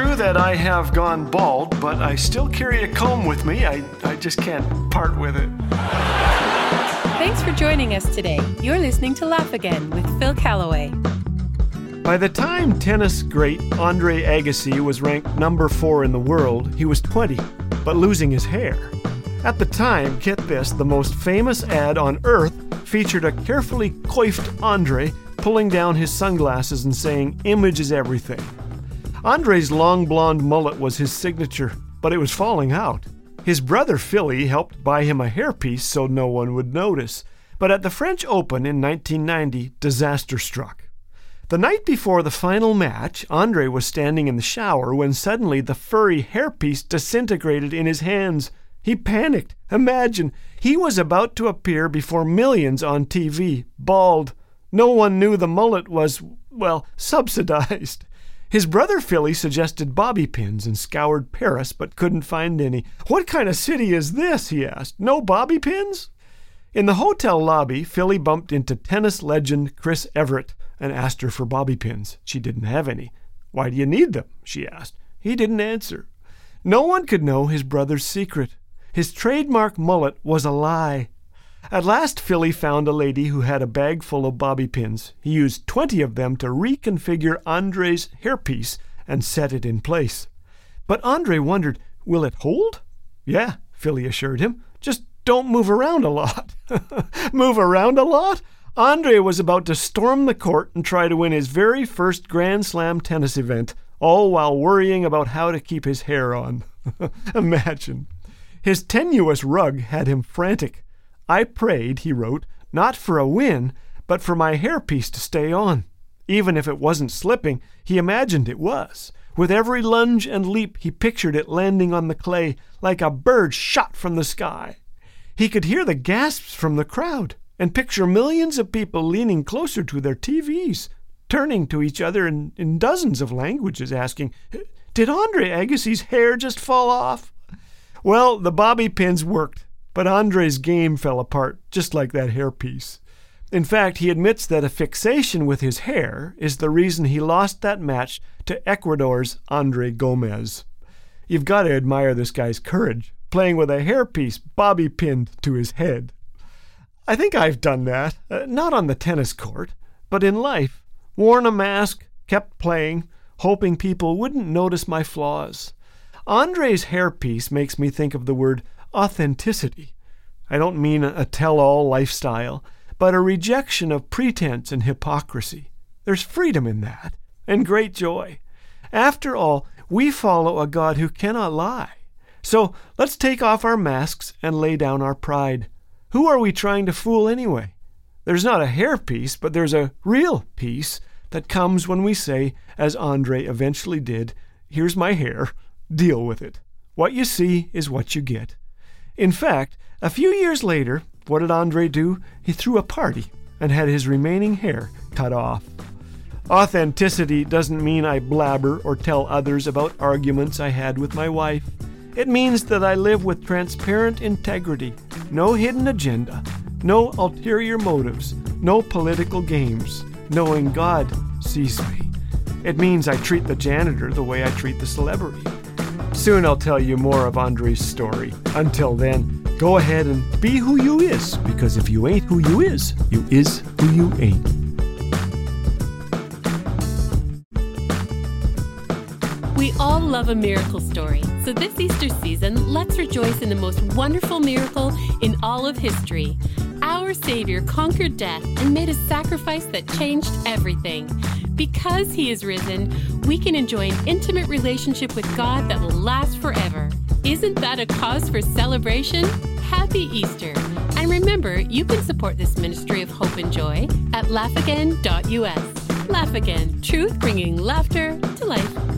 true that I have gone bald, but I still carry a comb with me. I, I just can't part with it. Thanks for joining us today. You're listening to Laugh Again with Phil Callaway. By the time tennis great Andre Agassi was ranked number four in the world, he was 20, but losing his hair. At the time, get this, the most famous ad on earth featured a carefully coiffed Andre pulling down his sunglasses and saying, Image is everything. Andre's long blonde mullet was his signature, but it was falling out. His brother Philly helped buy him a hairpiece so no one would notice. But at the French Open in 1990, disaster struck. The night before the final match, Andre was standing in the shower when suddenly the furry hairpiece disintegrated in his hands. He panicked. Imagine, he was about to appear before millions on TV, bald. No one knew the mullet was, well, subsidized. His brother Philly suggested bobby pins and scoured Paris, but couldn't find any. What kind of city is this? he asked. No bobby pins? In the hotel lobby, Philly bumped into tennis legend Chris Evert and asked her for bobby pins. She didn't have any. Why do you need them? she asked. He didn't answer. No one could know his brother's secret. His trademark mullet was a lie. At last, Philly found a lady who had a bag full of bobby pins. He used 20 of them to reconfigure Andre's hairpiece and set it in place. But Andre wondered, will it hold? Yeah, Philly assured him. Just don't move around a lot. move around a lot? Andre was about to storm the court and try to win his very first Grand Slam tennis event, all while worrying about how to keep his hair on. Imagine. His tenuous rug had him frantic. I prayed, he wrote, not for a win, but for my hairpiece to stay on. Even if it wasn't slipping, he imagined it was. With every lunge and leap, he pictured it landing on the clay like a bird shot from the sky. He could hear the gasps from the crowd and picture millions of people leaning closer to their TVs, turning to each other in, in dozens of languages, asking, Did Andre Agassi's hair just fall off? Well, the bobby pins worked. But Andre's game fell apart, just like that hairpiece. In fact, he admits that a fixation with his hair is the reason he lost that match to Ecuador's Andre Gomez. You've got to admire this guy's courage, playing with a hairpiece bobby pinned to his head. I think I've done that, uh, not on the tennis court, but in life. Worn a mask, kept playing, hoping people wouldn't notice my flaws. Andre's hairpiece makes me think of the word authenticity. I don't mean a tell all lifestyle, but a rejection of pretense and hypocrisy. There's freedom in that, and great joy. After all, we follow a God who cannot lie. So let's take off our masks and lay down our pride. Who are we trying to fool anyway? There's not a hairpiece, but there's a real peace that comes when we say, as Andre eventually did, Here's my hair, deal with it. What you see is what you get. In fact, a few years later, what did Andre do? He threw a party and had his remaining hair cut off. Authenticity doesn't mean I blabber or tell others about arguments I had with my wife. It means that I live with transparent integrity, no hidden agenda, no ulterior motives, no political games, knowing God sees me. It means I treat the janitor the way I treat the celebrity. Soon I'll tell you more of Andre's story. Until then, go ahead and be who you is, because if you ain't who you is, you is who you ain't. We all love a miracle story, so this Easter season, let's rejoice in the most wonderful miracle in all of history. Our Savior conquered death and made a sacrifice that changed everything. Because He is risen, we can enjoy an intimate relationship with God that will last forever. Isn't that a cause for celebration? Happy Easter! And remember, you can support this ministry of hope and joy at laughagain.us. Laugh Again, truth bringing laughter to life.